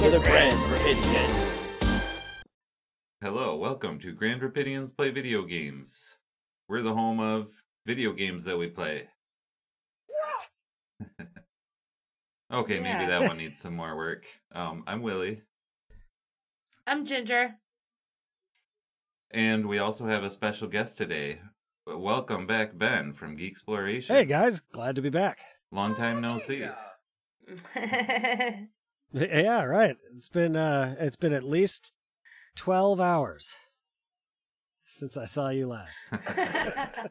With a friend Rapidian. Hello, welcome to Grand Rapidians Play Video Games. We're the home of video games that we play. okay, maybe that one needs some more work. Um, I'm Willie, I'm Ginger. and we also have a special guest today. Welcome back, Ben from Geek Exploration. Hey guys, glad to be back. Long time no see. Yeah, right. It's been uh it's been at least 12 hours since I saw you last.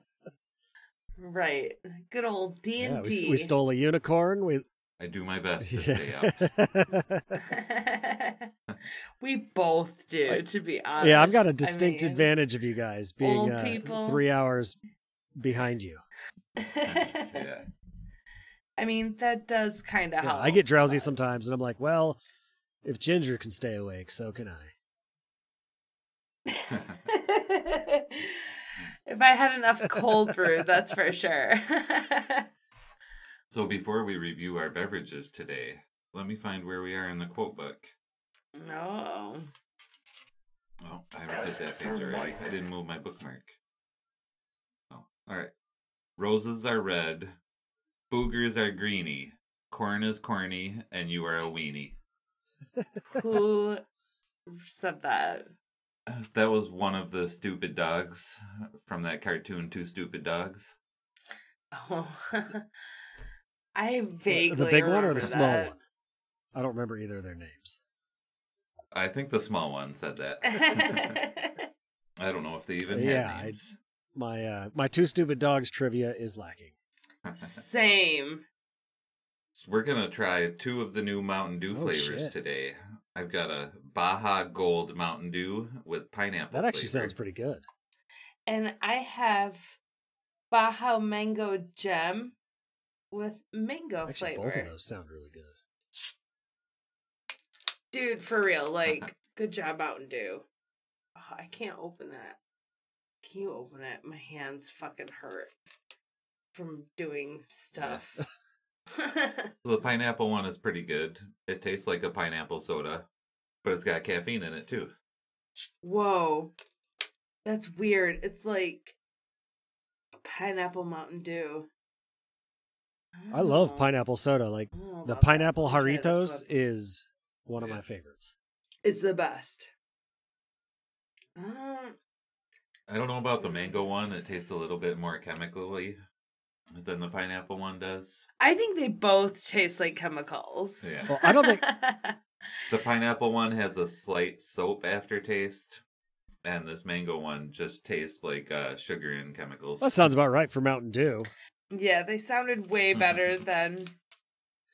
right. Good old D Yeah, and we, s- D. we stole a unicorn. We I do my best to stay up. we both do, I- to be honest. yeah, I've got a distinct mean- advantage of you guys being uh, 3 hours behind you. yeah. I mean, that does kind of Yeah, help. I get drowsy but- sometimes and I'm like, well, if Ginger can stay awake, so can I. if I had enough cold brew, that's for sure. So before we review our beverages today, let me find where we are in the quote book. no. Oh, I hit that page already. I didn't move my bookmark. Oh, all right. Roses are red, boogers are greeny, corn is corny, and you are a weenie. Who said that? That was one of the stupid dogs from that cartoon, Two Stupid Dogs. Oh. I vaguely the big one or remember the small that. one? I don't remember either of their names. I think the small one said that. I don't know if they even Yeah, had I- names. My uh my two stupid dogs trivia is lacking. Same. We're gonna try two of the new Mountain Dew Oh, flavors shit. today. I've got a Baja Gold Mountain Dew with pineapple. That actually flavor. sounds pretty good. And I have Baja Mango Gem with mango Actually, flavor. both of those sound really good. Dude, for real, like, good job, Mountain Dew. Oh, I can't open that. Can you open it? My hands fucking hurt from doing stuff. So the pineapple one is pretty good. It tastes like a pineapple soda, but it's got caffeine in it too. Whoa. That's weird. It's like pineapple Mountain Dew. I love know. pineapple soda. Like I don't know the about that. pineapple I'll Jarritos one. is one of my favorites. It's the best. Um, I don't know about the mango one. It tastes a little bit more chemically than the pineapple one does. I think they both taste like chemicals. Yeah. Well, I don't think- The pineapple one has a slight soap aftertaste, and this mango one just tastes like uh, sugar and chemicals. That sounds about right for Mountain Dew. yeah, they sounded way better than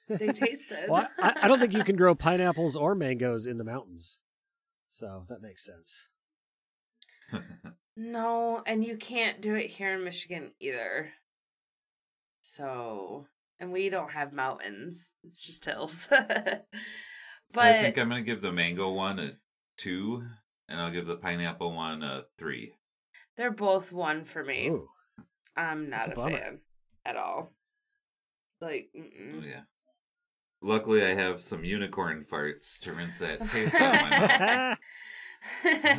they tasted. Well, I, I don't think you can grow pineapples or mangoes in the mountains, so that makes sense. No, and you can't do it here in Michigan either. So, and we don't have mountains. It's just hills. but So I think I'm gonna give the mango one a two, and I'll give the pineapple one a three. they're both one for me. Ooh, I'm not That's a a, fan at all. Like, Oh, mm-mm. yeah. Luckily, I have some unicorn farts to rinse that taste out of my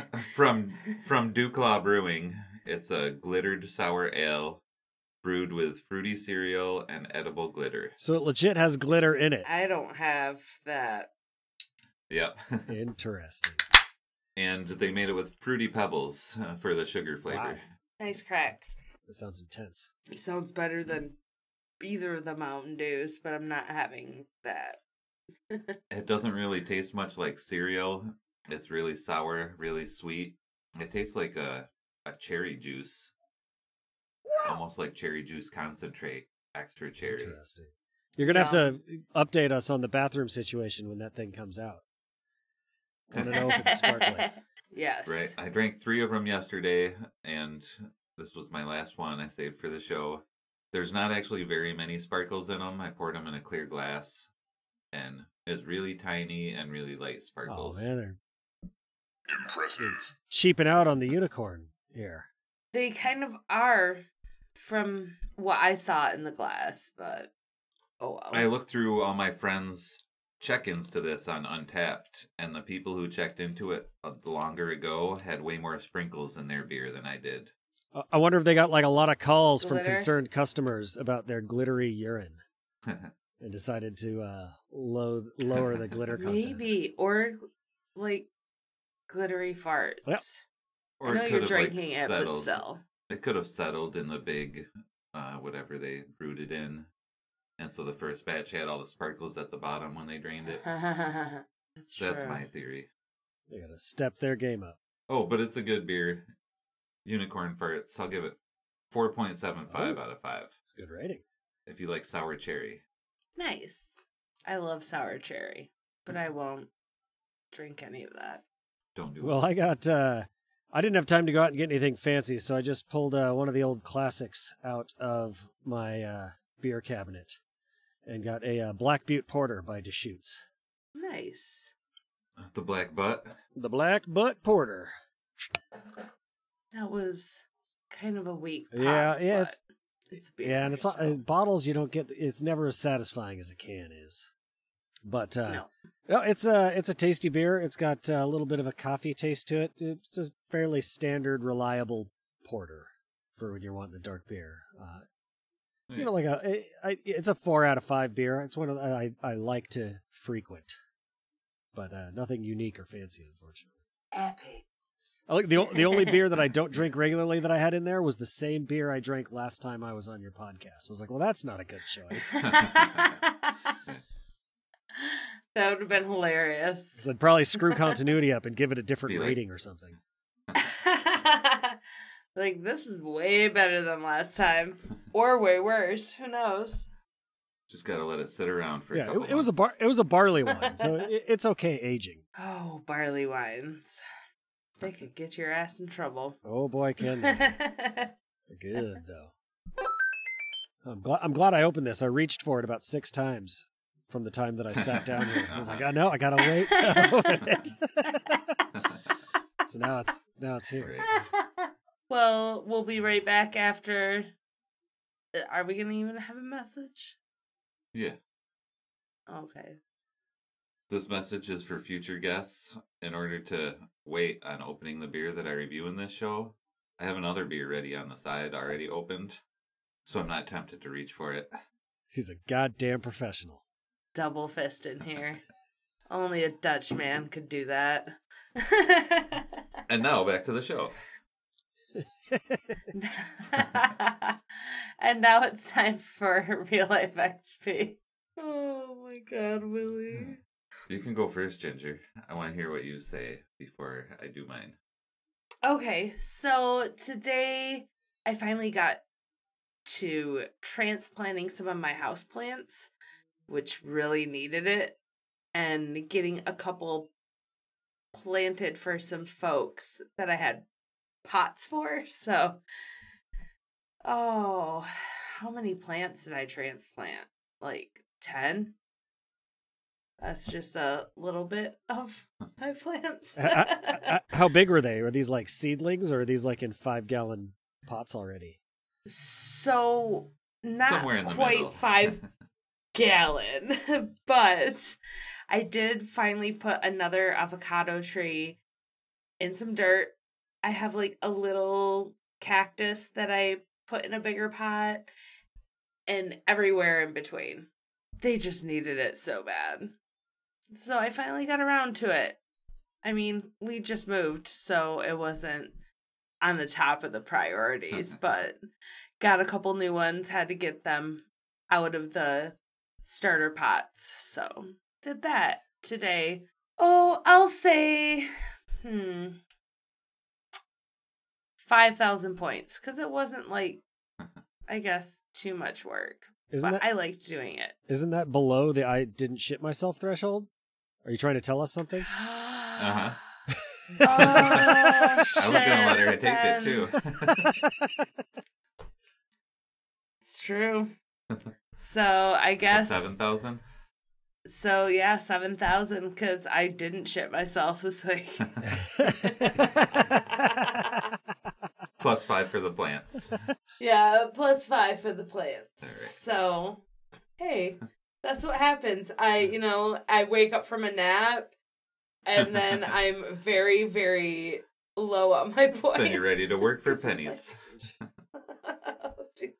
mouth. from from Dewclaw Brewing. It's a glittered sour ale brewed with fruity cereal and edible glitter. so it legit has glitter in it. I don't have that. Yep. Interesting. and they made it with fruity pebbles uh, for the sugar flavor. Wow. Nice crack. That sounds intense. It sounds better than either of the Mountain Dews, but I'm not having that. It doesn't really taste much like cereal. It's really sour, really sweet. It tastes like a a cherry juice. Oh. Almost like cherry juice concentrate, extra cherry. Interesting. You're gonna have to uh, update us on the bathroom situation when that thing comes out. I Want to know if it's sparkling. yes. Right. I drank three of them yesterday, and this was my last one. I saved for the show. There's not actually very many sparkles in them. I poured them in a clear glass, and it's really tiny and really light Oh sparkles. man, they're Impressive. cheaping out on the unicorn here. They kind of are from what I saw in the glass, but oh well. I looked through all my friends' check-ins to this on Untappd, and the people who checked into it uh, longer ago had way more sprinkles in their beer than I did. Uh, I wonder if they got like a lot of calls from concerned customers about their glittery urine and decided to uh, low, lower the glitter content. Maybe or like glittery farts. Yep. or I know you're could have, like, drinking it, but still. It could have settled in the big, uh, whatever they brewed it in, and so the first batch had all the sparkles at the bottom when they drained it. That's true. That's my theory. They got to step their game up. Oh, but it's a good beer. Unicorn farts. I'll give it four point seven five Oh. out of five. It's a good rating. If you like sour cherry, Nice. I love sour cherry, but I won't drink any of that. don't do Well, it. I got. Uh, I didn't have time to go out and get anything fancy, so I just pulled uh, one of the old classics out of my uh, beer cabinet and got a uh, Black Butte Porter by Deschutes. Nice. The black butt. The Black Butte Porter. That was kind of a weak. Pop, Yeah, yeah, but it's- it's beer. Yeah, and it's uh, so- bottles. You don't get. It's never as satisfying as a can is. But uh, no. No, it's a it's a tasty beer. It's got a little bit of a coffee taste to it. It's a fairly standard, reliable porter for when you're wanting a dark beer. Uh, you know, like a I- it's a four out of five beer. It's one of I I like to frequent, but uh, nothing unique or fancy, unfortunately. Epic. I like the the only beer that I don't drink regularly that I had in there was the same beer I drank last time I was on your podcast. I was like, well, that's not a good choice. that would have been hilarious. So I'd probably screw continuity up and give it a different Be like- rating or something. like this is way better than last time, or way worse. Who knows? Just gotta let it sit around for a Yeah, couple it, it was a months. bar. It was a barley wine, so it, it's okay aging. Oh, barley wines. They could get your ass in trouble. Oh boy, can they? Good though. I'm glad. I'm glad I opened this. I reached for it about six times from the time that I sat down here. I was like, oh no, I gotta wait to it. so now it's now it's here. Well, we'll be right back after. Uh, Are we gonna even have a message? Yeah. Okay. This message is for future guests. In order to wait on opening the beer that I review in this show, I have another beer ready on the side already opened, so I'm not tempted to reach for it. He's a goddamn professional. Double fist in here. Only a Dutch man could do that. And now back to the show. and now it's time for real life XP. Oh my god, Willie. Hmm. You can go first, Ginger. I want to hear what you say before I do mine. Okay, so today I finally got to transplanting some of my houseplants, which really needed it, and getting a couple planted for some folks that I had pots for. So, oh, how many plants did I transplant? Like 10? That's just a little bit of my plants. How big were they? Are these like seedlings, or are these like in five gallon pots already? So not Somewhere in the quite middle. five gallon, but I did finally put another avocado tree in some dirt. I have like a little cactus that I put in a bigger pot and everywhere in between. They just needed it so bad. So I finally got around to it. I mean, we just moved, so it wasn't on the top of the priorities, but got a couple new ones, had to get them out of the starter pots. So did that today. Oh, I'll say, hmm, 5,000 points because it wasn't like, I guess, too much work. Isn't but that I liked doing it. isn't that below the I didn't shit myself threshold? Are you trying to tell us something? Uh huh. Oh, I was gonna let her take it too. It's true. So I guess seven thousand. so. Yeah, seven thousand because I didn't shit myself this week. Plus five for the plants. yeah, plus five for the plants. Right. So, hey, that's what happens. I, you know, I wake up from a nap, and then I'm very, very low on my points. Then you're ready to work for pennies. oh, Jesus.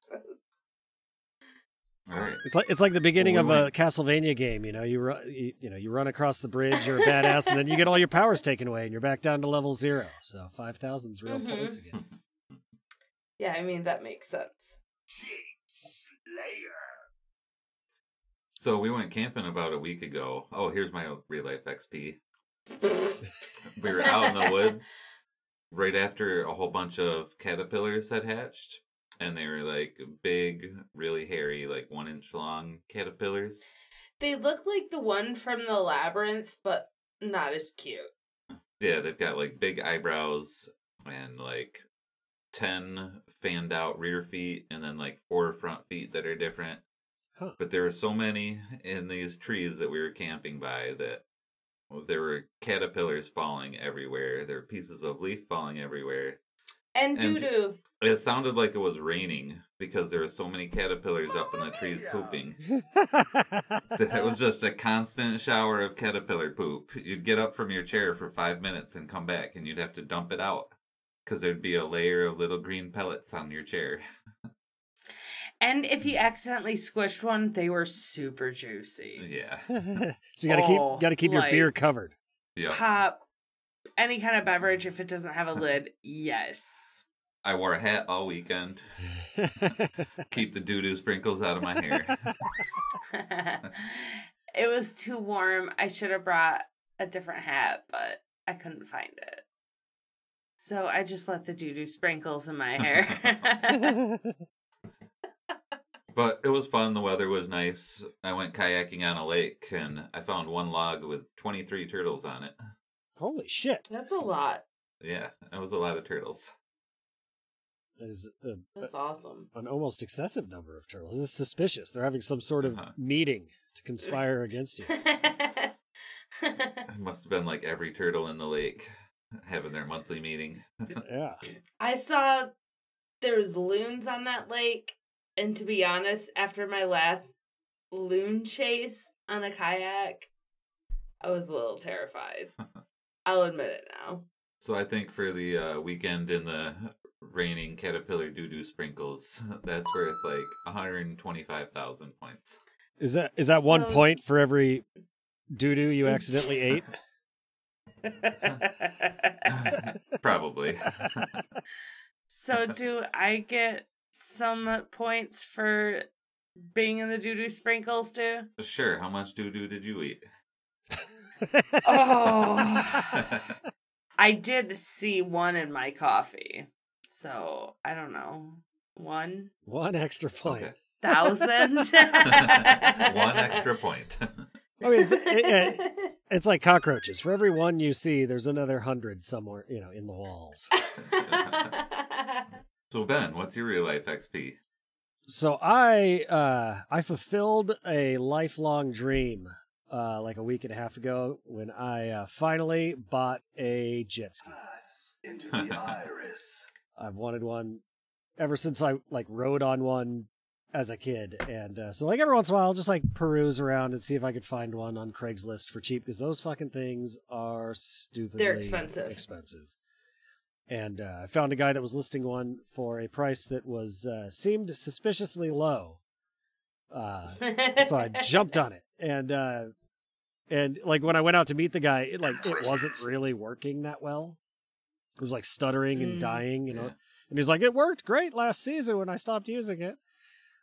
All right. It's like it's like the beginning Well, of we a Castlevania game. You know, you, ru- you you know you run across the bridge, you're a badass, and then you get all your powers taken away, and you're back down to level zero. So five thousand's real Mhm. points again. Yeah, I mean that makes sense. Slayer. So we went camping about a week ago. Oh, here's my real life XP. We were out in the woods right after a whole bunch of caterpillars had hatched. And they were like big, really hairy, like one inch long caterpillars. They look like the one from the labyrinth, but not as cute. Yeah, they've got like big eyebrows and like 10 fanned out rear feet and then like four front feet that are different. Huh. But there were so many in these trees that we were camping by that there were caterpillars falling everywhere. There were pieces of leaf falling everywhere. And doo doo. It sounded like it was raining because there were so many caterpillars up in the trees pooping. It was just a constant shower of caterpillar poop. You'd get up from your chair for five minutes and come back, and you'd have to dump it out because there'd be a layer of little green pellets on your chair. And if you accidentally squished one, they were super juicy. Yeah. so you gotta keep Oh, gotta keep your beer covered. Yeah. Pop, any kind of beverage, if it doesn't have a lid, yes. I wore a hat all weekend. Keep the doo doo sprinkles out of my hair. it was too warm. I should have brought a different hat, but I couldn't find it. So I just let the doo doo sprinkles in my hair. But it was fun. The weather was nice. I went kayaking on a lake, and I found one log with 23 turtles on it. Holy shit! That's a lot. Yeah, that was a lot of turtles. That is a, That's awesome. an almost excessive number of turtles. This is suspicious. They're having some sort of Uh-huh. meeting to conspire against you. It must have been like every turtle in the lake having their monthly meeting. Yeah. I saw there was loons on that lake, and to be honest, after my last loon chase on a kayak, I was a little terrified. I'll admit it now. So I think for the uh, weekend in the raining caterpillar doo doo sprinkles, that's worth like 125,000 points. Is that is that one point for every doo doo you accidentally ate? Probably. so, do I get some points for being in the doo doo sprinkles too? sure. How much doo doo did you eat? Oh. I did see one in my coffee, so I don't know. One one extra point. Okay. thousand. One extra point. I mean, it's, it- it- it's like cockroaches. For every one you see, there's another hundred somewhere, you know, in the walls. so Ben, what's your real life XP? So I uh I fulfilled a lifelong dream uh like a week and a half ago when I uh, finally bought a jet ski. Into the iris. I've wanted one ever since I like rode on one as a kid, and uh, so like every once in a while, I'll just like peruse around and see if I could find one on Craigslist for cheap because those fucking things are stupidly expensive. Expensive. And uh, I found a guy that was listing one for a price that was uh, seemed suspiciously low. Uh, so I jumped on it, and uh, and like when I went out to meet the guy, it like it wasn't really working that well. It was like stuttering and Mm. dying, you know. Yeah. And he's like, "It worked great last season when I stopped using it."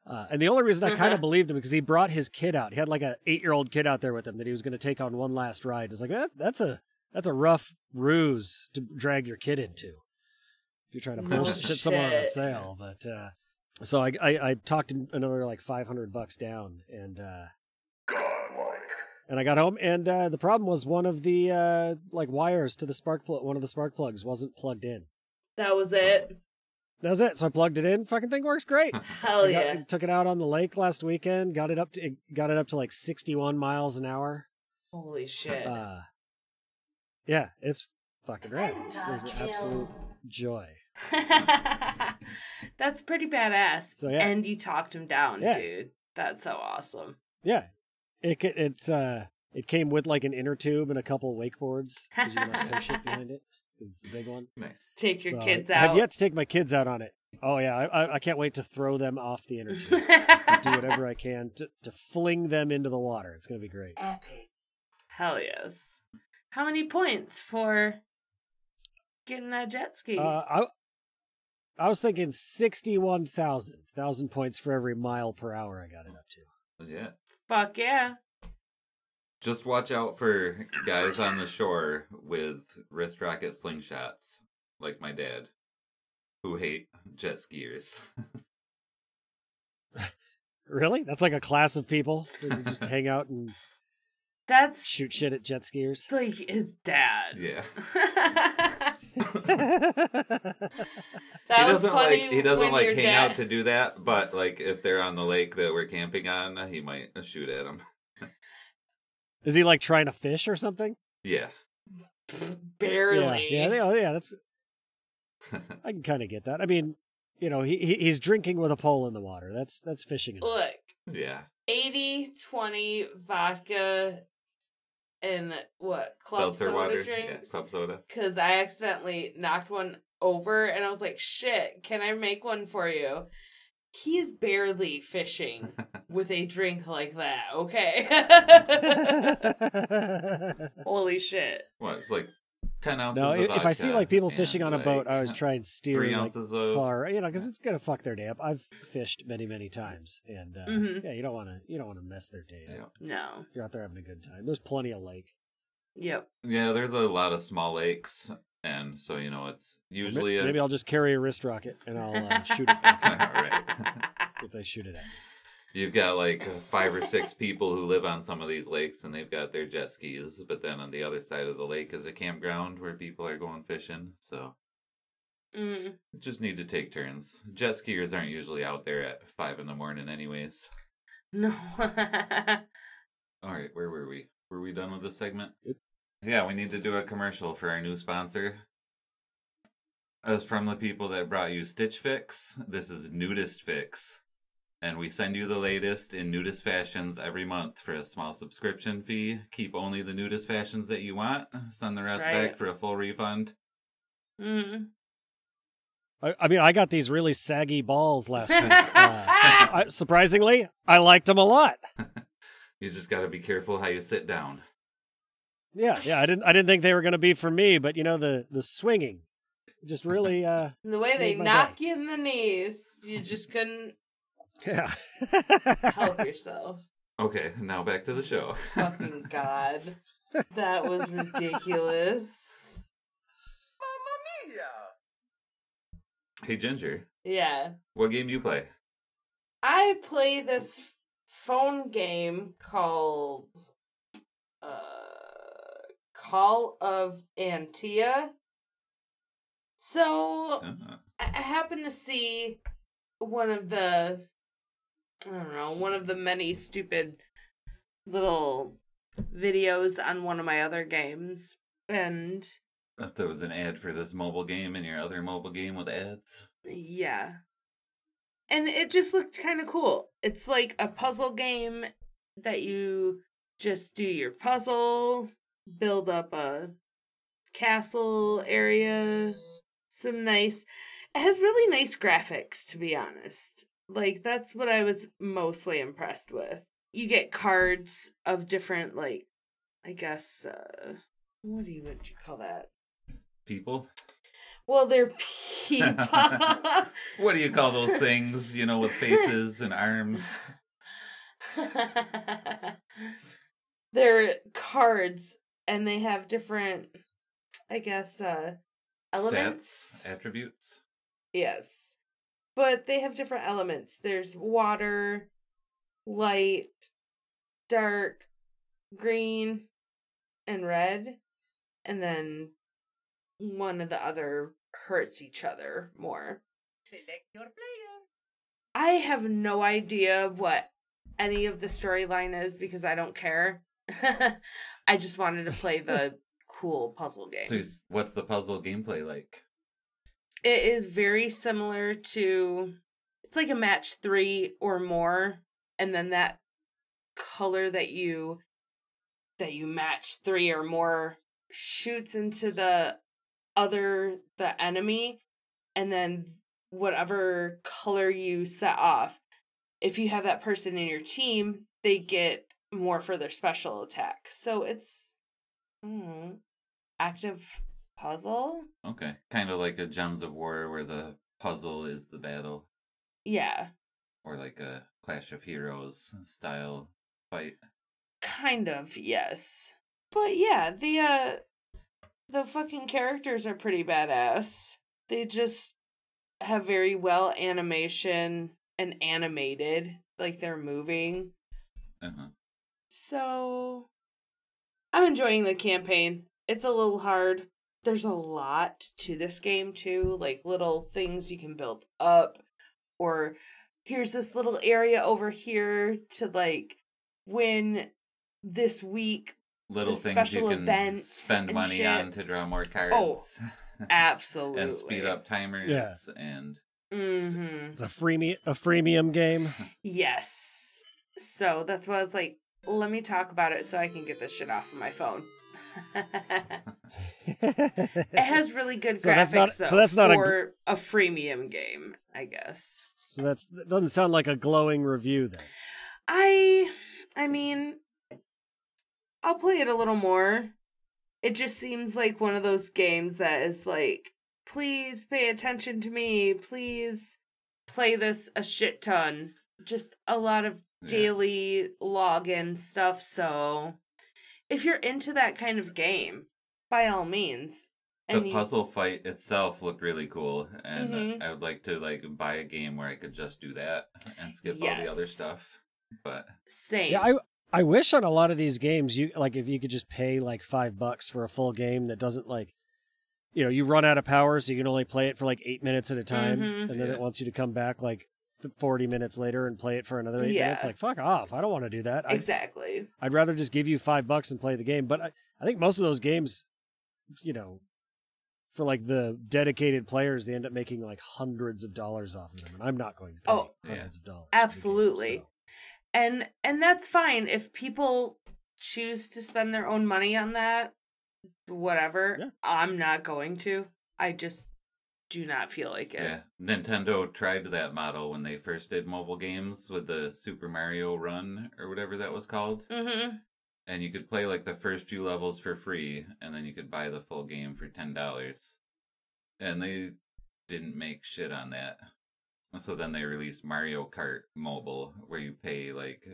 Uh, and the only reason I kind of Uh-huh. believed him because he brought his kid out. He had like an eight year old kid out there with him that he was going to take on one last ride. It's like that, that's a that's a rough ruse to drag your kid into. If you're trying to No shit someone on a sale, but uh, so I, I I talked another like five hundred bucks down, and uh, Godlike. And I got home, and uh, the problem was one of the uh, like wires to the spark plug, one of the spark plugs wasn't plugged in. That was it. That was it. So I plugged it in. Fucking thing works great. Hell got- yeah. took it out on the lake last weekend. Got it up to got it up to like 61 miles an hour. Holy shit. Uh, yeah, it's fucking rad. It's an absolute joy. That's pretty badass. So, yeah. And you talked him down, Yeah. dude. That's so awesome. Yeah, it it's uh it came with like an inner tube and a couple wakeboards because you can like tow shit behind it because it's the big one. Nice. Take your So, kids I out. have yet to take my kids out on it. Oh yeah, I, I, I can't wait to throw them off the inner tube. do whatever I can to, to fling them into the water. It's gonna be great. Hell yes. How many points for getting that jet ski? Uh, I I was thinking sixty-one thousand thousand points for every mile per hour I got it up to. Yeah. Fuck yeah. Just watch out for guys on the shore with wrist rocket slingshots, like my dad, who hate jet skiers. Really? That's like a class of people that just hang out and That's shoot shit at jet skiers. like his dad. yeah. that he doesn't funny. like he doesn't like hang dad... out to do that, but like if they're on the lake that we're camping on, he might shoot at them. Is he like trying to fish or something? Yeah. barely. Yeah, yeah, oh, yeah. That's I can kind of get that. I mean, you know, he, he he's drinking with a pole in the water. That's that's fishing. enough. Look, yeah. 80 20 vodka and what club Seltzer soda water. drinks Yeah, club soda. because I accidentally knocked one over and I was like, shit, can I make one for you? He's barely fishing with a drink like that, okay? Holy shit. What? It's like ten ounces. no, of if if I see like people fishing on a boat, I like, always try and steer three like ounces of far, you know, because it's gonna fuck their day up. I've fished many, many times, and uh, Mhm. yeah, you don't want to you don't want to mess their day up. Yeah. No. You're out there having a good time. There's plenty of lake. Yep. Yeah, there's a lot of small lakes, and so you know it's usually a Maybe I'll just carry a wrist rocket and I'll uh, shoot it back right. if they shoot it at me. You've got like five or six people who live on some of these lakes, and they've got their jet skis. But then on the other side of the lake is a campground where people are going fishing. So Mm. just need to take turns. Jet skiers aren't usually out there at five in the morning, anyways. No. All right, where were we? Were we done with this segment? Yep. Yeah, we need to do a commercial for our new sponsor. As from the people that brought you Stitch Fix, this is Nudist Fix. And we send you the latest in nudist fashions every month for a small subscription fee. Keep only the nudist fashions that you want. Send the rest Right. back for a full refund. mm. I, I mean, I got these really saggy balls last week. Uh, I, surprisingly, I liked them a lot. You just got to be careful how you sit down. Yeah, yeah. I didn't I didn't think they were going to be for me, but you know the the swinging, just really. uh the way they Made my knock you in the knees, you just couldn't Yeah. help yourself. Okay, now back to the show. Fucking god. That was ridiculous. Mamma mia. Hey, Ginger, Yeah. what game do you play? I play this phone game called uh Call of Antia. So Uh, I I happened to see one of the I don't know, one of the many stupid little videos on one of my other games. And If there was an ad for this mobile game and your other mobile game with ads. yeah. And it just looked kind of cool. It's like a puzzle game that you just do your puzzle, build up a castle area, some nice it has really nice graphics to be honest. Like that's what I was mostly impressed with. You get cards of different like I guess uh what do you what do you call that? People? Well, they're people. What do you call those things, you know, with faces and arms? they're cards and they have different I guess uh elements. Stats, attributes? Yes. But they have different elements. There's water, light, dark, green, and red, and then one of the other hurts each other more. Select your player. I have no idea what any of the storyline is because I don't care. I just wanted to play the cool puzzle game. So, what's the puzzle gameplay like? It is very similar to it's like a match 3 or more and then that color that you that you match 3 or more shoots into the other the enemy and then whatever color you set off if you have that person in your team they get more for their special attack. So it's mm, active puzzle? Okay, kind of like a Gems of War, where the puzzle is the battle, yeah. Or like a Clash of Heroes style fight. kind of yes. But yeah the uh the fucking characters are pretty badass. They just have very well animation and animated like they're moving. Uh-huh. So I'm enjoying the campaign. It's a little hard. There's a lot to this game too, like little things you can build up or here's this little area over here to like win this week. Little The things special you can events spend money shit. on to draw more cards. Oh, Absolutely. and speed up timers Yeah. and Mhm. It's a freemium a freemium game. Yes. So that's why I was like, let me talk about it so I can get this shit off of my phone. It has really good So graphics that's not- though so that's not a for a, freemium game, I guess. so that's that doesn't sound like a glowing review then. I I mean I'll play it a little more. It just seems like one of those games that is like, please pay attention to me. Please play this a shit ton. Just a lot of Yeah. daily login stuff, so if you're into that kind of game, by all means. the And you- puzzle fight itself looked really cool and Mhm. I would like to like buy a game where I could just do that and skip all the other stuff. But same. Yeah, I I wish on a lot of these games you like if you could just pay like five bucks for a full game that doesn't like you know, you run out of power so you can only play it for like eight minutes at a time Mhm. and then Yeah. it wants you to come back like th- 40 minutes later and play it for another eight Yeah. minutes like fuck off i don't want to do that I, exactly. i'd rather just give you five bucks and play the game but I, I think most of those games you know for like the dedicated players they end up making like hundreds of dollars off of them and i'm not going to pay Oh, yeah. hundreds of dollars for the game, Absolutely. so. and and that's fine if people choose to spend their own money on that whatever Yeah. i'm not going to i just do not feel like it yeah, Nintendo tried that model when they first did mobile games with the Super Mario Run or whatever that was called. mm-hmm And you could play like the first few levels for free and then you could buy the full game for $10. And they didn't make shit on that. So then they released Mario Kart Mobile where you pay like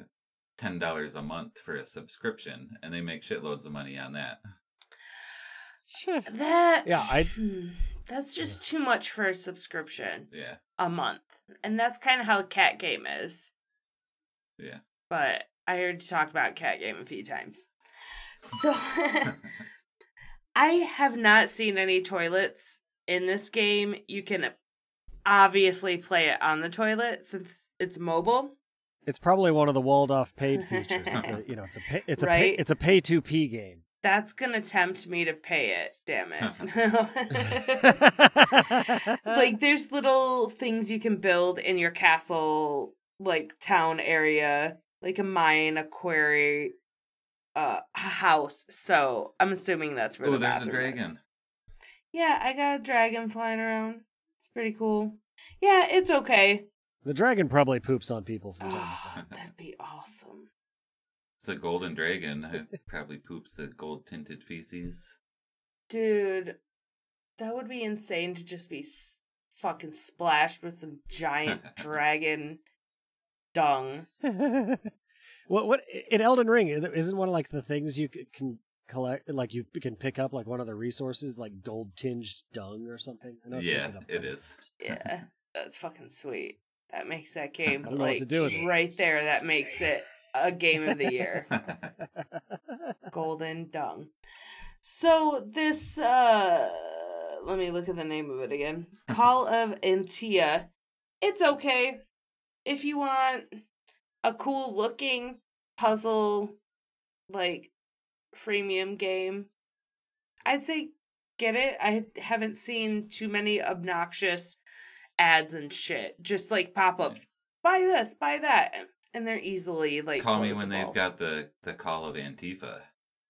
$10 a month for a subscription and they make shitloads of money on that. that yeah i hmm, that's just too much for a subscription Yeah. a month and that's kind of how cat game is Yeah. but i heard you talk about cat game a few times so I have not seen any toilets in this game. You can obviously play it on the toilet since it's mobile. it's probably one of the walled off paid features it's a you know it's a pay, it's a pay, Right? it's a pay to p game That's gonna tempt me to pay it, damn it. like there's little things you can build in your castle like town area, like a mine, a quarry, uh, a house. So I'm assuming that's where Oh, the there's a bathroom is. dragon. Yeah, I got a dragon flying around. It's pretty cool. Yeah, it's okay. the dragon probably poops on people from time to Oh, time that'd be awesome. It's a golden dragon. It probably poops the gold tinted feces. Dude, that would be insane to just be s- fucking splashed with some giant dragon dung. what what in Elden Ring isn't one of like the things you can collect like you can pick up like one of the resources like gold tinged dung or something? I know Yeah, up it one. is. Yeah, that's fucking sweet. That makes that game I don't know what like to do with it. right there. That makes it a game of the year. Golden Dung. So this uh let me look at the name of it again. Call of Antia. It's okay. If you want a cool looking puzzle like freemium game, I'd say get it. I haven't seen too many obnoxious ads and shit. Just like pop-ups. Buy this, buy that. And they're easily like Call me when they've got the the call of Antifa.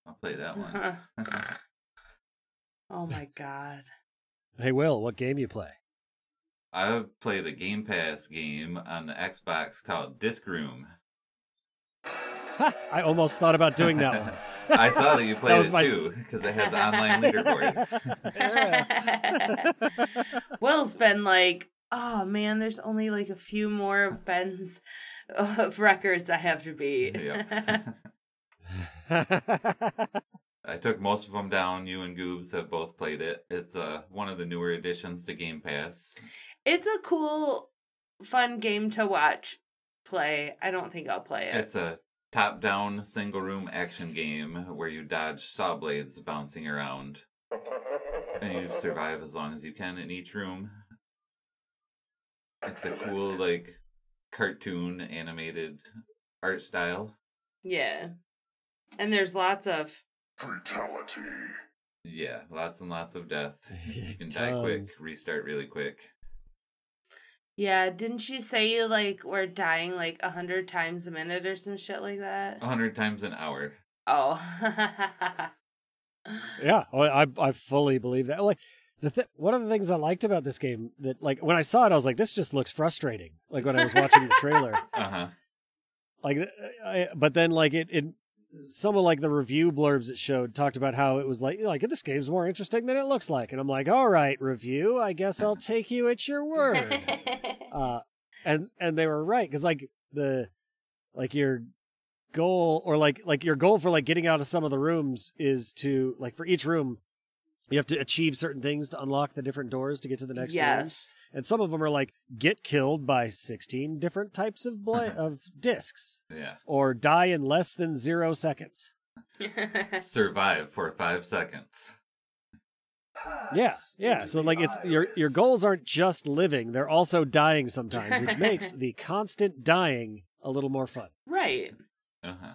I'll play that one. Uh-huh. Oh my god. Hey, Will, what game you play? I played a Game Pass game on the Xbox called Disc Room. I almost thought about doing that one. I saw that you played that was it my s- too because it has online leaderboards. Will's been like, oh man, there's only like a few more of Ben's of records I have to beat. Yep. I took most of them down. You and Goobs have both played it. It's uh, one of the newer additions to Game Pass. it's a cool, fun game to watch play. I don't think I'll play it. It's a top-down single-room action game where you dodge saw blades bouncing around, and you survive as long as you can in each room. It's a cool, like, cartoon animated art style. yeah. And there's lots of Fatality. Yeah, lots and lots of death. You can die quick, restart really quick. Yeah, didn't you say you like were dying like a hundred times a minute or some shit like that? A hundred times an hour. Oh. Yeah, I I fully believe that. Like the th- one of the things I liked about this game that like when I saw it, I was like, this just looks frustrating. Like when I was watching the trailer, Uh huh. like, I, but then like it it some of like the review blurbs it showed talked about how it was like like this game's more interesting than it looks like, and I'm like, all right, review, I guess I'll take you at your word. uh, and and they were right because like the like your goal or like like your goal for like getting out of some of the rooms is to like for each room you have to achieve certain things to unlock the different doors to get to the next rooms. yes. and some of them are like get killed by 16 different types of bla- of discs Yeah. or die in less than zero seconds Survive for five seconds. yeah yeah so the like it's your your goals aren't just living they're also dying sometimes which makes the constant dying a little more fun right. Uh huh.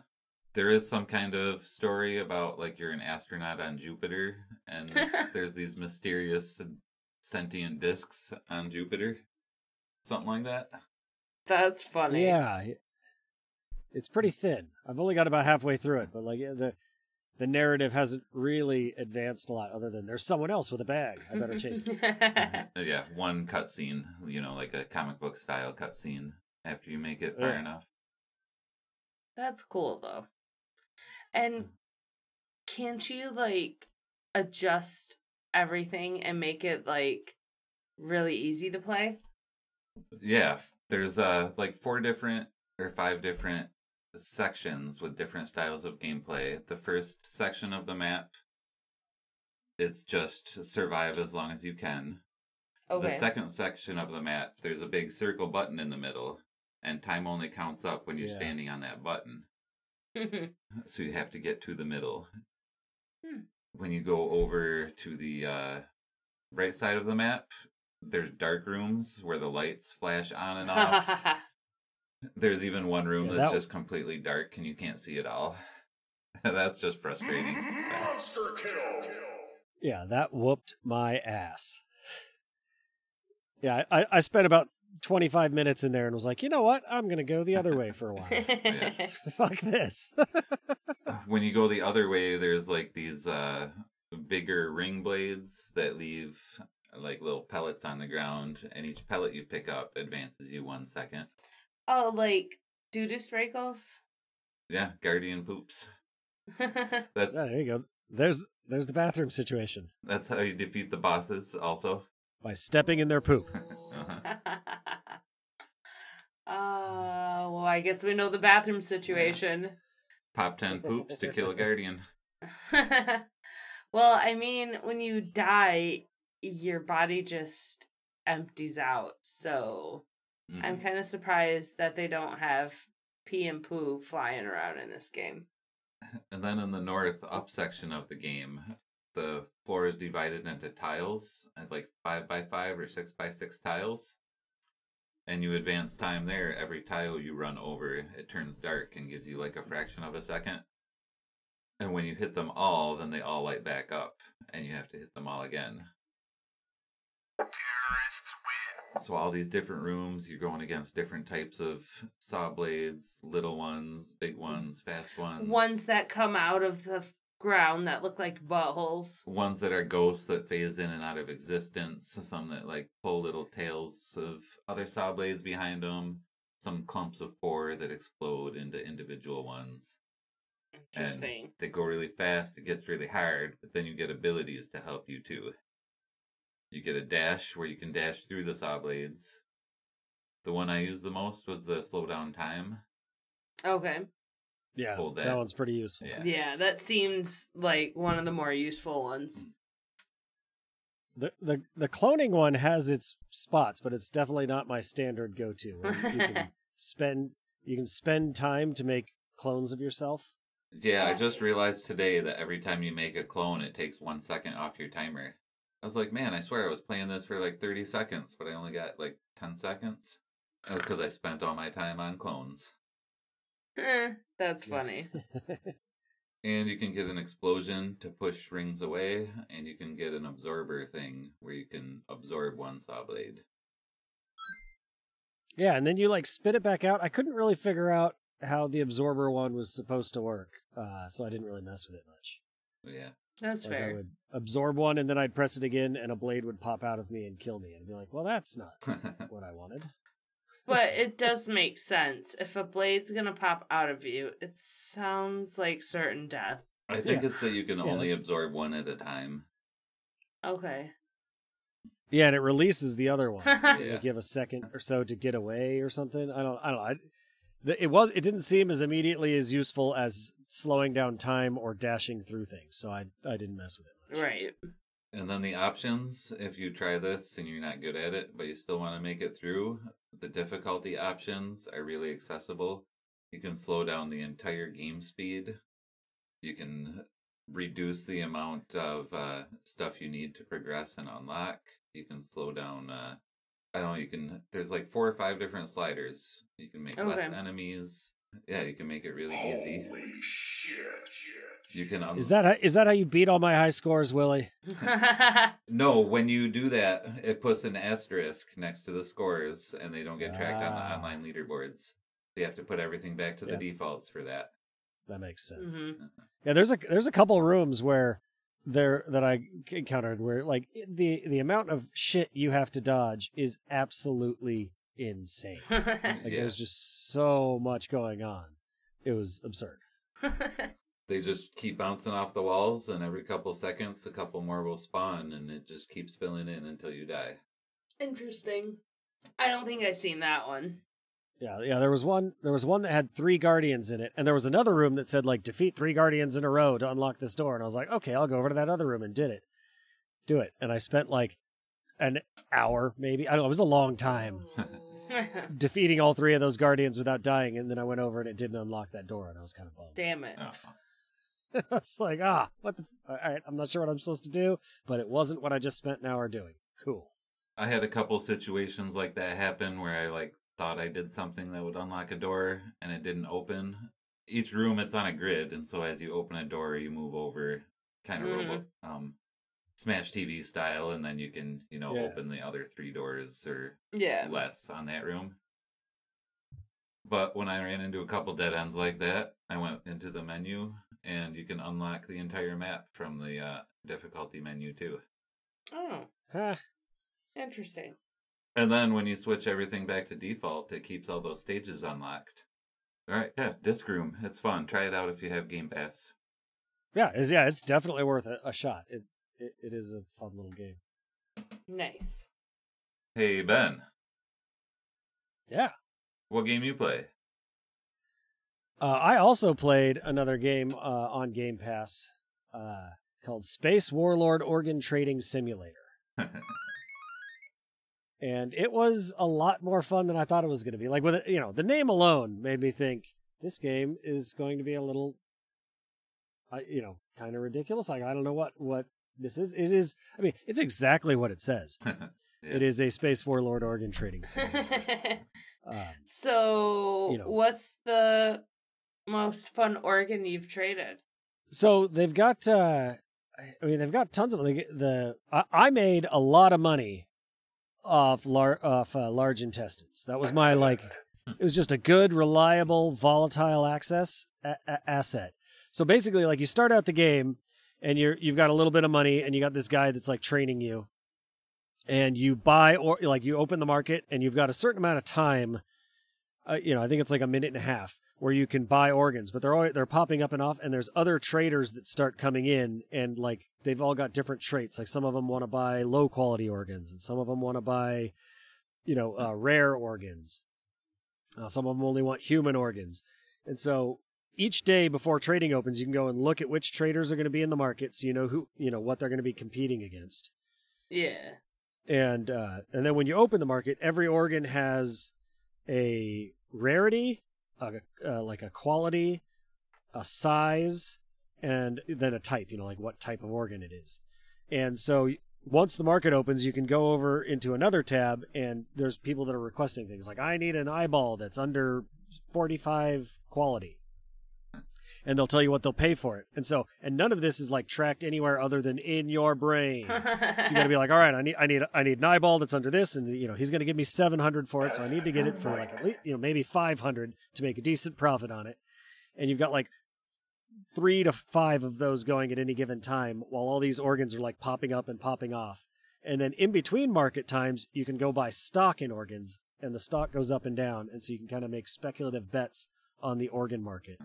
There is some kind of story about like you're an astronaut on Jupiter, and there's, there's these mysterious sentient discs on Jupiter. Something like that. That's funny. Yeah, it's pretty thin. I've only got about halfway through it, but like the the narrative hasn't really advanced a lot. Other than there's someone else with a bag. I better chase him. Uh, yeah, one cutscene, you know, like a comic book style cutscene after you make it far enough. That's cool though. And can't you like adjust everything and make it like really easy to play? Yeah, there's uh like four different or five different sections with different styles of gameplay. The first section of the map it's just survive as long as you can. Okay. The second section of the map, there's a big circle button in the middle, and time only counts up when you're Yeah. standing on that button. So you have to get to the middle. Hmm. When you go over to the uh, right side of the map, there's dark rooms where the lights flash on and off. there's even one room Yeah, that's that- just completely dark and you can't see it all. that's just frustrating. Monster kill. Yeah, that whooped my ass. Yeah, I, I spent about 25 minutes in there and was like, you know what? I'm going to go the other way for a while. Fuck this. when you go the other way, there's like these uh, bigger ring blades that leave like little pellets on the ground, and each pellet you pick up advances you one second. oh, like doo-doo sprinkles? Yeah, guardian poops. That's That's Yeah, there you go. There's there's the bathroom situation that's how you defeat the bosses. Also, by stepping in their poop. uh-huh. Uh, well, I guess we know the bathroom situation. pop ten poops to kill a guardian. well, I mean, when you die, your body just empties out. So I'm Mhm. kind of surprised that they don't have pee and poo flying around in this game. And then in the north up section of the game, the floor is divided into tiles, uh, like five by five or six by six tiles. And you advance time there. Every tile you run over, it turns dark and gives you like a fraction of a second. And when you hit them all, then they all light back up, and you have to hit them all again. Terrorists win. So all these different rooms, you're going against different types of saw blades, little ones, big ones, fast ones. Ones that come out of the f- ground that look like buttholes. ones that are ghosts that phase in and out of existence. Some that like pull little tails of other saw blades behind them. Some clumps of four that explode into individual ones. Interesting. And they go really fast. It gets really hard, but then you get abilities to help you too. You get a dash where you can dash through the saw blades. The one I used the most was the slow down time. Okay. Yeah, Hold that. that. one's pretty useful. Yeah. Yeah, that seems like one of the more useful ones. Hmm. The, the the cloning one has its spots, but it's definitely not my standard go-to. You can spend you can spend time to make clones of yourself. Yeah, I just realized today that every time you make a clone, it takes one second off your timer. I was like, man, I swear I was playing this for like 30 seconds, but I only got like 10 seconds. Because I spent all my time on clones. Eh, That's funny. And you can get an explosion to push rings away, and you can get an absorber thing where you can absorb one saw blade. Yeah, and then you like spit it back out. I couldn't really figure out how the absorber one was supposed to work, uh, so I didn't really mess with it much. Yeah. That's Like I would absorb one, and then I'd press it again, and a blade would pop out of me and kill me. And I'd be like, "Well, that's not what I wanted." But it does make sense. If a blade's gonna pop out of you, it sounds like certain death. I think Yeah. it's that you can Yeah, only that's- absorb one at a time. Okay. Yeah, and it releases the other one. Yeah. Like you have a second or so to get away or something. I don't. I don't. I, it was. It didn't seem as immediately as useful as slowing down time or dashing through things. So I I didn't mess with it. Much. Right. And then the options, if you try this and you're not good at it, but you still want to make it through, the difficulty options are really accessible. You can slow down the entire game speed. You can reduce the amount of uh, stuff you need to progress and unlock. You can slow down. Uh, I don't know. You can. There's like four or five different sliders. You can make less enemies. Yeah, you can make it really easy. Holy shit. You can. Un- Is that how- is that how you beat all my high scores, Willie? No, when you do that, it puts an asterisk next to the scores, and they don't get tracked on Ah. the online leaderboards. You have to put everything back to the defaults for that. That makes sense. Mhm. Yeah, there's a there's a couple rooms where there that I encountered where like the the amount of shit you have to dodge is absolutely insane. Like Yeah. there's just so much going on. It was absurd. They just keep bouncing off the walls, and every couple seconds, a couple more will spawn, and it just keeps filling in until you die. Interesting. I don't think I've seen that one. Yeah, yeah. There was one. There was one that had three guardians in it, and there was another room that said like defeat three guardians in a row to unlock this door. And I was like, okay, I'll go over to that other room and did it. Do it, and I spent like an hour, maybe. I don't know. It was a long time defeating all three of those guardians without dying, and then I went over and it didn't unlock that door, and I was kind of bummed. Damn it. Oh. it's like ah, what the? All right, I'm not sure what I'm supposed to do, but it wasn't what I just spent an hour doing. Cool. I had a couple situations like that happen where I like thought I did something that would unlock a door and it didn't open. Each room it's on a grid, and so as you open a door, you move over, kind of Mhm. robot, um, Smash TV style, and then you can you know Yeah. open the other three doors or Yeah. less on that room. But when I ran into a couple dead ends like that, I went into the menu, and you can unlock the entire map from the uh, difficulty menu too. Oh, Huh. interesting. And then when you switch everything back to default, it keeps all those stages unlocked. All right, yeah, Disc Room. It's fun. Try it out if you have Game Pass. Yeah, it's, yeah, it's definitely worth a, a shot. It, it it is a fun little game. Nice. Hey, Ben, Yeah. what game you play? Uh, I also played another game uh, on Game Pass uh, called Space Warlord Organ Trading Simulator. and it was a lot more fun than I thought it was going to be. Like with it, you know, the name alone made me think this game is going to be a little, uh, you know, kind of ridiculous. Like I don't know what what this is. It is. I mean, it's exactly what it says. Yeah. It is a space warlord organ trading sim. um, so, You know. what's the most fun organ you've traded? So they've got. uh I mean, they've got tons of like, the. I, I made a lot of money off lar- off uh, large intestines. That was my like. It was just a good, reliable, volatile access a- a- asset. So basically, like you start out the game, and you're you've got a little bit of money, and you got this guy that's like training you, and you buy or like you open the market, and you've got a certain amount of time. Uh, you know, I think it's like a minute and a half where you can buy organs, but they're all, they're popping up and off, and there's other traders that start coming in, and like they've all got different traits. Like some of them want to buy low quality organs, and some of them want to buy, you know, uh, rare organs. Uh, some of them only want human organs, and so each day before trading opens, you can go and look at which traders are going to be in the market, so you know who you know what they're going to be competing against Yeah. and uh, and then when you open the market, every organ has a rarity, a, uh, like a quality, a size, and then a type. You know, like what type of organ it is. And so once the market opens, you can go over into another tab, and there's people that are requesting things like I need an eyeball that's under 45 quality. And they'll tell you what they'll pay for it. And so, and none of this is like tracked anywhere other than in your brain. So you got to be like, all right, I need, I need, I need an eyeball that's under this, and you know, he's going to give me seven hundred for it, so I need to get it for like at least, you know, maybe five hundred to make a decent profit on it. And you've got like three to five of those going at any given time, while all these organs are like popping up and popping off. And then in between market times, you can go buy stock in organs, and the stock goes up and down, and so you can kind of make speculative bets on the organ market.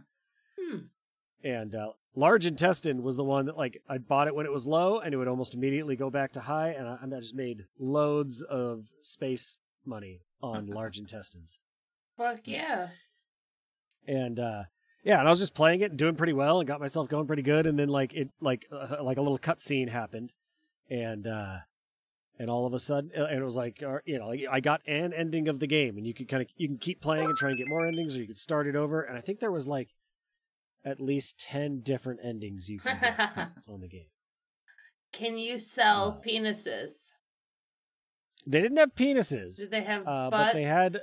And uh, large intestine was the one that like I bought it when it was low, and it would almost immediately go back to high, and I, I just made loads of space money on large intestines. Fuck yeah. And uh, yeah, and I was just playing it and doing pretty well, and got myself going pretty good, and then like it like uh, like a little cutscene happened, and uh, and all of a sudden, uh, and it was like uh, you know like I got an ending of the game, and you could kind of you can keep playing and try and get more endings, or you could start it over, and I think there was like at least 10 different endings you can get on the game. Can you sell Uh, penises? They didn't have penises, Did they have uh, butts? but they had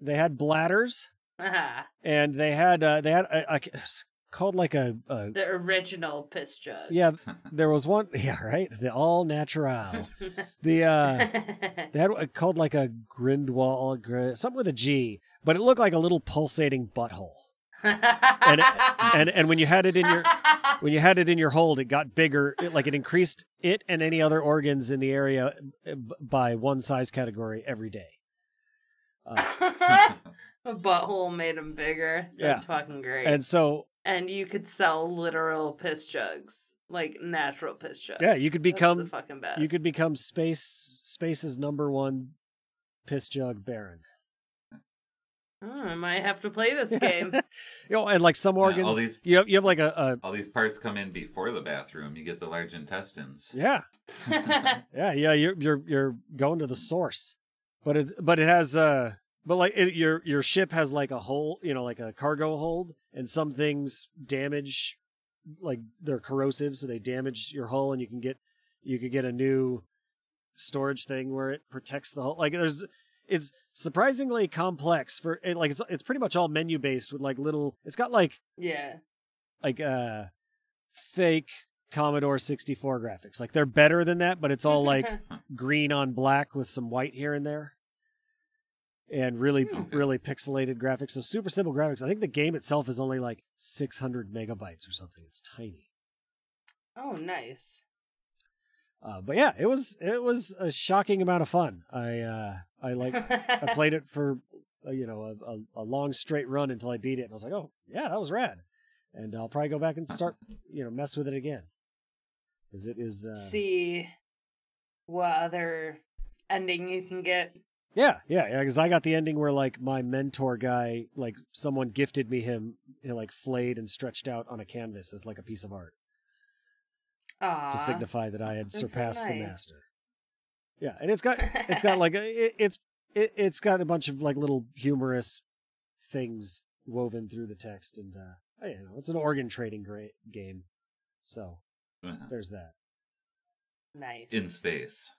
they had bladders Ah, and they had uh, they had a, a, it's called like a, a the original piss jug. yeah, there was one yeah, right? The all natural. The uh they had called like a Grindwall gr- something with a G, but it looked like a little pulsating butthole. And and and when you had it in your when you had it in your hold, it got bigger. It, like it increased it and any other organs in the area uh, by one size category every day. Uh, a butthole made them bigger. Yeah. That's fucking great. and so, and you could sell literal piss jugs, like natural piss jugs. Yeah, you could become- the fucking best. you could become space space's number one piss jug baron. Oh, I might have to play this game. you know, and like some Yeah, all organs, these- you have you have like a, All these parts come in before the bathroom. You get the large intestines. yeah yeah yeah you're you're you're going to the source, but it but it has uh but like it, your your ship has like a hole you know like a cargo hold, and some things damage like they're corrosive, so they damage your hull, and you can get you could get a new storage thing where it protects the hull. Like there's it's surprisingly complex for it, like it's it's pretty much all menu based with like little. It's got like yeah. like uh fake Commodore 64 graphics. Like they're better than that, but it's all like green on black with some white here and there. And really Hmm. really pixelated graphics. So super simple graphics. I think the game itself is only like 600 megabytes or something. It's tiny. oh, nice. Uh, but yeah, it was it was a shocking amount of fun. I uh I like I played it for uh, you know a, a, a long straight run until I beat it, and I was like, oh yeah, that was rad. And I'll probably go back and start you know mess with it again because it is uh, See what other ending you can get. yeah yeah yeah because I got the ending where like my mentor guy like someone gifted me him you know, like flayed and stretched out on a canvas as like a piece of art Aw. to signify that I had that's so surpassed the master. Yeah, and it's got it's got like a, it, it's it, it's got a bunch of like little humorous things woven through the text, and uh, you know, it's an organ trading great game. So there's that. nice. In space.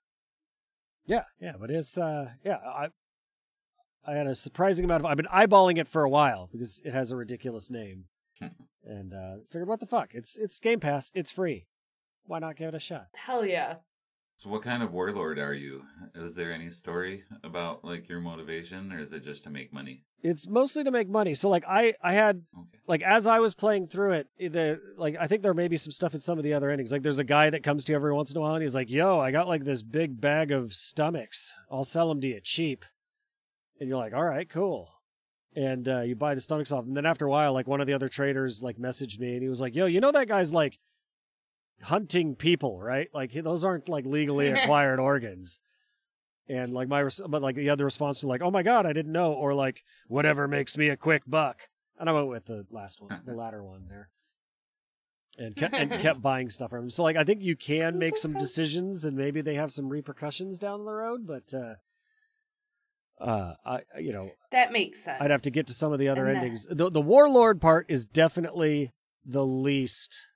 Yeah, yeah, but it's uh, yeah, I I had a surprising amount of. I've been eyeballing it for a while because it has a ridiculous name, and uh, figured what the fuck? It's it's Game Pass. It's free. Why not give it a shot? Hell yeah. So what kind of warlord are you? Is there any story about like your motivation or is it just to make money? It's mostly to make money. So like I I had Okay. like as I was playing through it, the like I think there may be some stuff in some of the other endings. Like there's a guy that comes to you every once in a while and he's like, "Yo, I got like this big bag of stomachs. I'll sell them to you cheap." And you're like, "All right, cool." And uh, you buy the stomachs off, and then after a while, like one of the other traders like messaged me, and he was like, "Yo, you know that guy's like hunting people, right? Like those aren't like legally acquired organs." And like my, res- but like the other response was like, "Oh my god, I didn't know," or like, "Whatever makes me a quick buck." And I went with the last one, the latter one there, and kept, and kept buying stuff from him. So like, I think you can make some decisions, and maybe they have some repercussions down the road. But uh, uh, I you know, That makes sense. I'd have to get to some of the other And that- endings. The the warlord part is definitely the least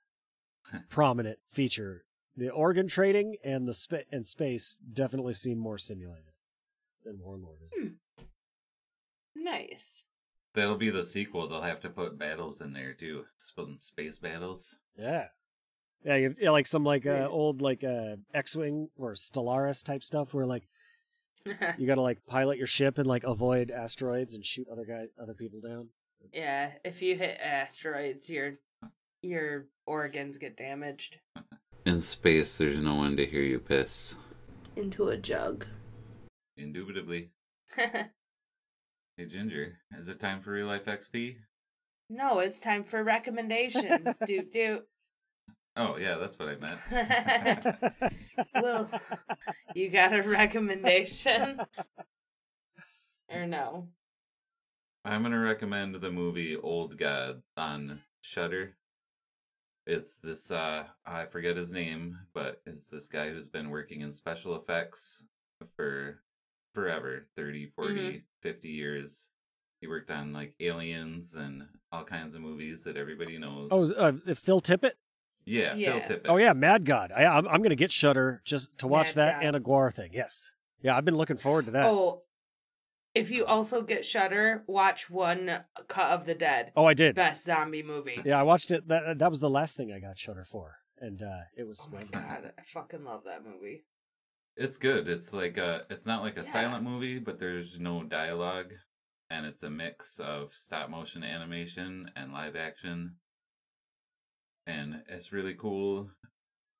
prominent feature. The organ trading and the spa- and space definitely seem more simulated than warlord is. Hmm. Nice. That'll be the sequel. They'll have to put battles in there too. Some space battles. Yeah. Yeah, you have, yeah, like some like uh, Yeah. old like uh, X-wing or Stellaris type stuff where like you got to like pilot your ship and like avoid asteroids and shoot other guy other people down. yeah, if you hit asteroids, your your organs get damaged In space, there's no one to hear you piss. into a jug. Indubitably. Hey Ginger, is it time for real life XP? no, it's time for recommendations. doot doot. Oh yeah, that's what I meant. well, you got a recommendation? or no? I'm gonna recommend the movie Old God on Shudder. It's this uh I forget his name, but it's this guy who's been working in special effects for forever 30 40 50 years he worked on like aliens and all kinds of movies that everybody knows oh, uh, Phil Tippett. yeah, Yeah. phil tippett Oh yeah, Mad God. I, I'm I'm gonna get Shudder just to watch Mad that God. and a GWAR thing. Yes. Yeah, I've been looking forward to that. Oh, if you also get Shudder, watch one Cut of the Dead. Oh, I did. Best zombie movie. Yeah, I watched it. That that was the last thing I got Shudder for, and uh, it was. Oh my god, I fucking love that movie. it's good it's like a it's not like a Yeah. silent movie but there's no dialogue and it's a mix of stop motion animation and live action and it's really cool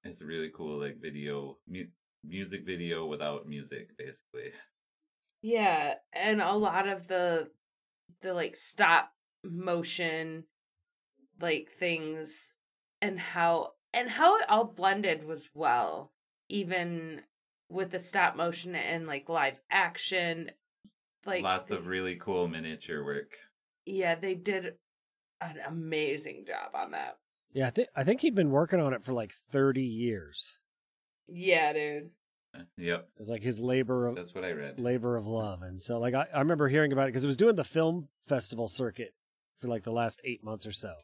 it's a really cool like video mu- music video without music basically Yeah, and a lot of the the like stop motion like things and how and how it all blended was well even with the stop motion and like live action like lots they- of really cool miniature work. Yeah they did an amazing job on that. Yeah, I think I think he'd been working on it for like thirty years. yeah dude yep. It was like his labor of that's what i read. labor of love, and so like I, I remember hearing about it because it was doing the film festival circuit for like the last eight months or so,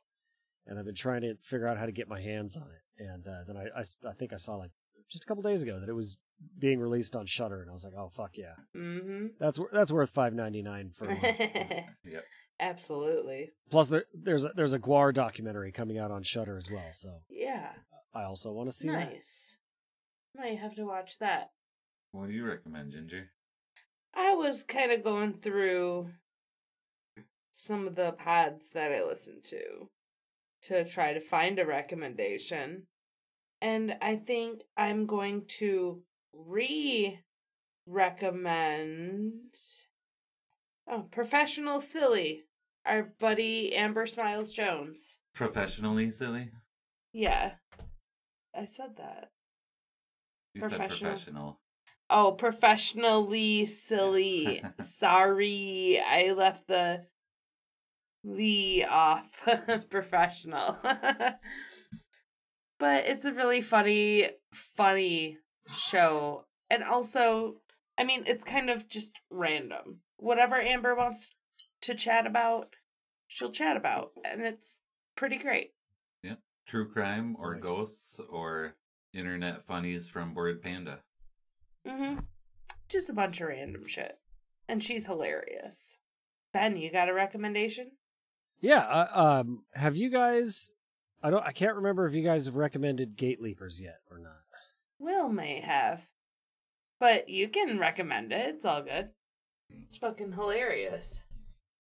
and I've been trying to figure out how to get my hands on it, and uh, then I think I saw like just a couple days ago that it was being released on Shudder, and I was like, oh fuck yeah, mm-hmm. That's wor- that's worth five ninety nine for a yep. Absolutely. Plus, there, there's a, there's a GWAR documentary coming out on Shudder as well, so yeah. I also want to see that. nice might have to watch that what do you recommend ginger I was kind of going through some of the pods that I listened to to try to find a recommendation. And I think I'm going to re recommend oh, Professional Silly, our buddy Amber Smiles Jones. professionally silly Yeah. I said that. You Professional. said professional Oh, professionally silly. Sorry, I left the Lee off. Professional. but it's a really funny, funny show. And also, I mean, it's kind of just random. Whatever Amber wants to chat about, she'll chat about. And it's pretty great. Yeah. True crime or Nice. ghosts or internet funnies from Bored Panda. Mm-hmm. Just a bunch of random shit. And she's hilarious. Ben, you got a recommendation? Yeah. Uh, um, have you guys? I don't. I can't remember if you guys have recommended Gate Leapers yet or not. Will may have. But you can recommend it. It's all good. It's fucking hilarious.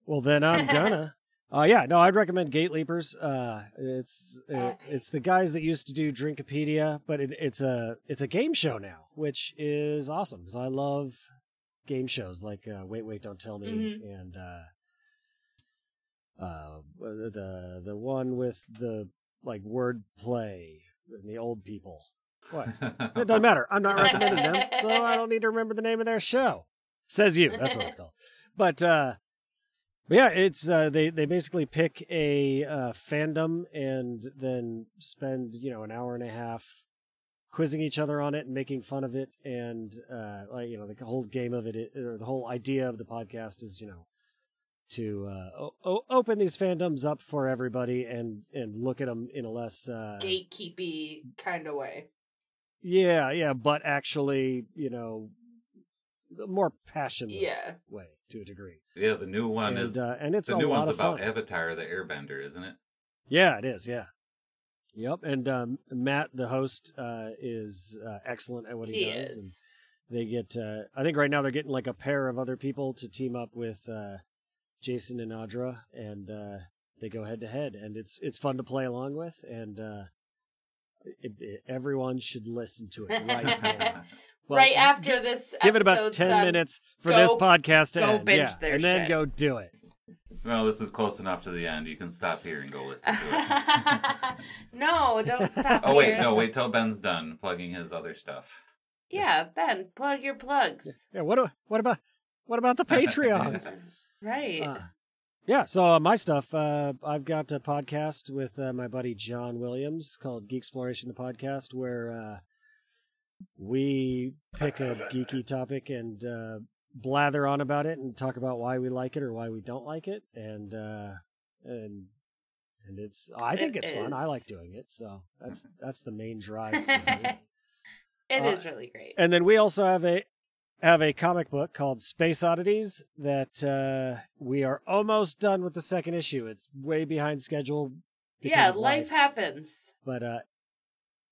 Well, then I'm gonna. Uh, yeah, no, I'd recommend Gate Leapers. Uh, it's uh, it's the guys that used to do Drinkopedia, but it, it's a it's a game show now, which is awesome because I love game shows like uh, Wait Wait Don't Tell Me Mhm. and uh, uh, the the one with the like word play and the old people. What? It doesn't matter. I'm not recommending them, so I don't need to remember the name of their show. Says you. That's what it's called. But uh but yeah, it's uh they they basically pick a uh fandom and then spend, you know, an hour and a half quizzing each other on it and making fun of it and uh like you know the whole game of it or the whole idea of the podcast is, you know, to uh o- open these fandoms up for everybody and and look at them in a less uh Gatekeepy kind of way. yeah, yeah, but actually, you know, more passionless Yeah. way to a degree. yeah, the new one and is uh, and it's the a new lot one's of about fun. Avatar the Airbender, isn't it? Yeah, it is. Yeah. Yep. And um, Matt, the host, uh, is uh, excellent at what he, He does. And they get, uh, I think right now they're getting like a pair of other people to team up with uh, Jason and Audra, and uh, they go head to head, and it's it's fun to play along with, and uh, it, it, everyone should listen to it right now. Well, right after this Give it about 10 done, minutes for go- this podcast to go end. binge yeah. their and then shit. go do it. well, this is close enough to the end. You can stop here and go listen to it. no, don't stop. oh wait, here. no, wait till Ben's done plugging his other stuff. Yeah, Ben, plug your plugs. Yeah, what do, what about what about the Patreons? Right. Uh, yeah, so uh, my stuff, uh, I've got a podcast with uh, my buddy John Williams called Geek Exploration, the podcast, where uh, we pick a geeky topic and uh, blather on about it and talk about why we like it or why we don't like it, and uh, and and it's I think It it's fun. I like doing it, so that's that's the main drive. It uh, is really great. And then we also have a have a comic book called Space Oddities that uh, we are almost done with the second issue. It's way behind schedule. because yeah, of life happens. But uh,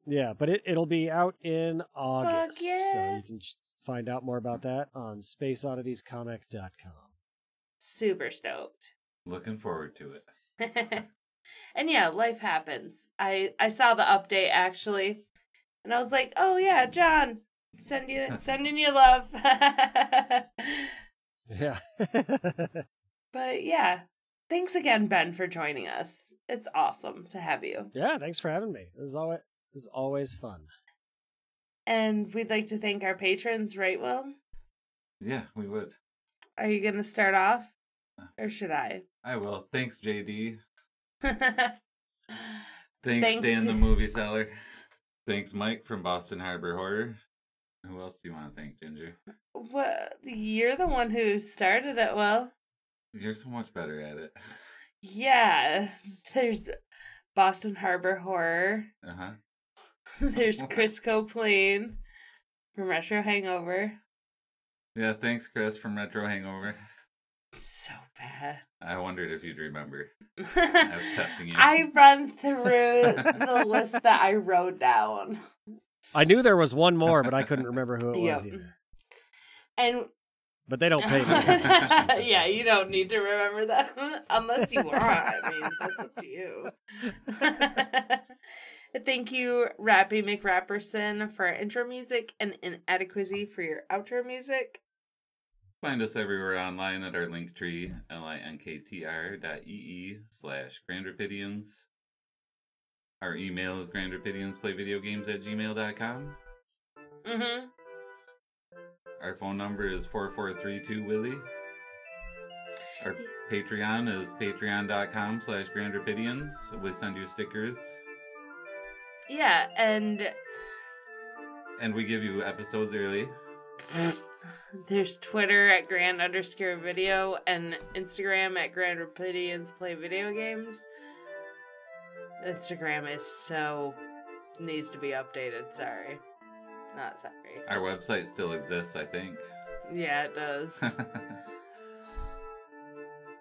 yeah, but it it'll be out in August, so you can find out more about that on SpaceOdditiesComic.com. Super stoked. Looking forward to it. and yeah, life happens. I I saw the update actually, and I was like, oh yeah, John, send you sending you love. Yeah. but yeah, thanks again, Ben, for joining us. It's awesome to have you. yeah. Thanks for having me. This is always this is always fun. And we'd like to thank our patrons, right, Will? Yeah, we would. Are you gonna start off, or should I? I will. Thanks, JD. Thanks Thanks, Dan to- the movie seller. Thanks, Mike from Boston Harbor Horror. Who else do you want to thank, Ginger? what? You're the one who started it, Will. You're so much better at it. Yeah, there's Boston Harbor Horror. Uh huh. there's Crisco Plain from Retro Hangover. Yeah, thanks, Chris from Retro Hangover. So bad. I wondered if you'd remember. I was testing you. I run through the list that I wrote down. I knew there was one more, but I couldn't remember who it was either. And But they don't pay me. yeah, you don't need to remember that unless you want. I mean, that's up to you. Thank you, Rappy McRapperson, for our intro music and Inadequacy for your outro music. Find us everywhere online at our link tree, linktr dot ee slash grandrapidians. Our email is grandrapidiansplayvideogames at gmail.com. Mm-hmm. Our phone number is 4432 Willie. Our Patreon is patreon.com slash grandrapidians. We send you stickers. Yeah, and And we give you episodes early. There's Twitter at grand underscore video and Instagram at grand rapidians play video games. Instagram is so needs to be updated. Sorry, not sorry. Our website still exists, I think. Yeah, it does.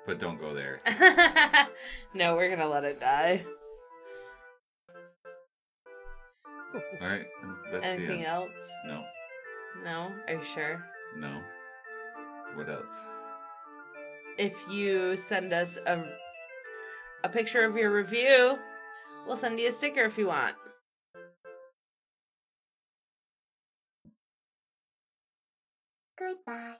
but don't go there. no, we're gonna let it die. All right. That's the Anything end. else? No. No. Are you sure? No. What else? If you send us a a picture of your review, we'll send you a sticker if you want. Goodbye.